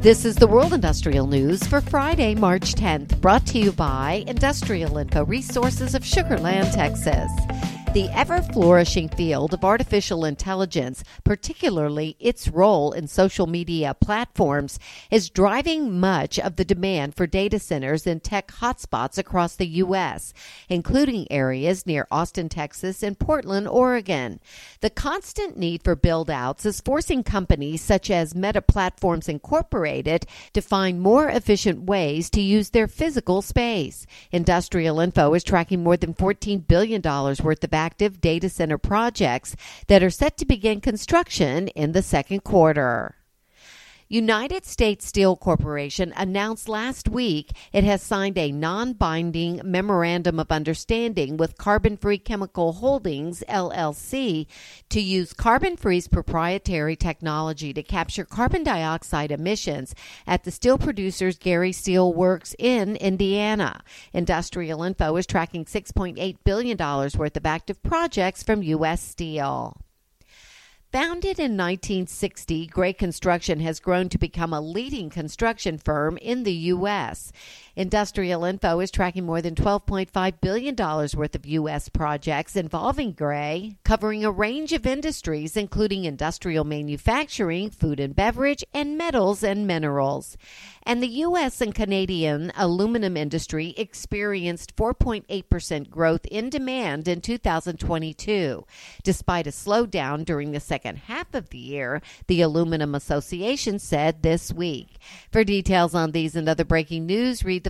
This is the World Industrial News for Friday, March 10th, brought to you by Industrial Info Resources of Sugar Land, Texas. The ever flourishing field of artificial intelligence, particularly its role in social media platforms, is driving much of the demand for data centers in tech hotspots across the U.S., including areas near Austin, Texas, and Portland, Oregon. The constant need for build outs is forcing companies such as Meta Platforms Incorporated to find more efficient ways to use their physical space. Industrial Info is tracking more than $14 billion worth of active data center projects that are set to begin construction in the second quarter. United States Steel Corporation announced last week it has signed a non binding memorandum of understanding with Carbon Free Chemical Holdings, LLC, to use Carbon Free's proprietary technology to capture carbon dioxide emissions at the steel producers Gary Steel Works in Indiana. Industrial Info is tracking $6.8 billion worth of active projects from U.S. Steel. Founded in 1960, Gray Construction has grown to become a leading construction firm in the U.S. Industrial Info is tracking more than $12.5 billion worth of U.S. projects involving Gray, covering a range of industries, including industrial manufacturing, food and beverage, and metals and minerals. And the U.S. and Canadian aluminum industry experienced 4.8% growth in demand in 2022. Despite a slowdown during the second half of the year, the Aluminum Association said this week. For details on these and other breaking news, read the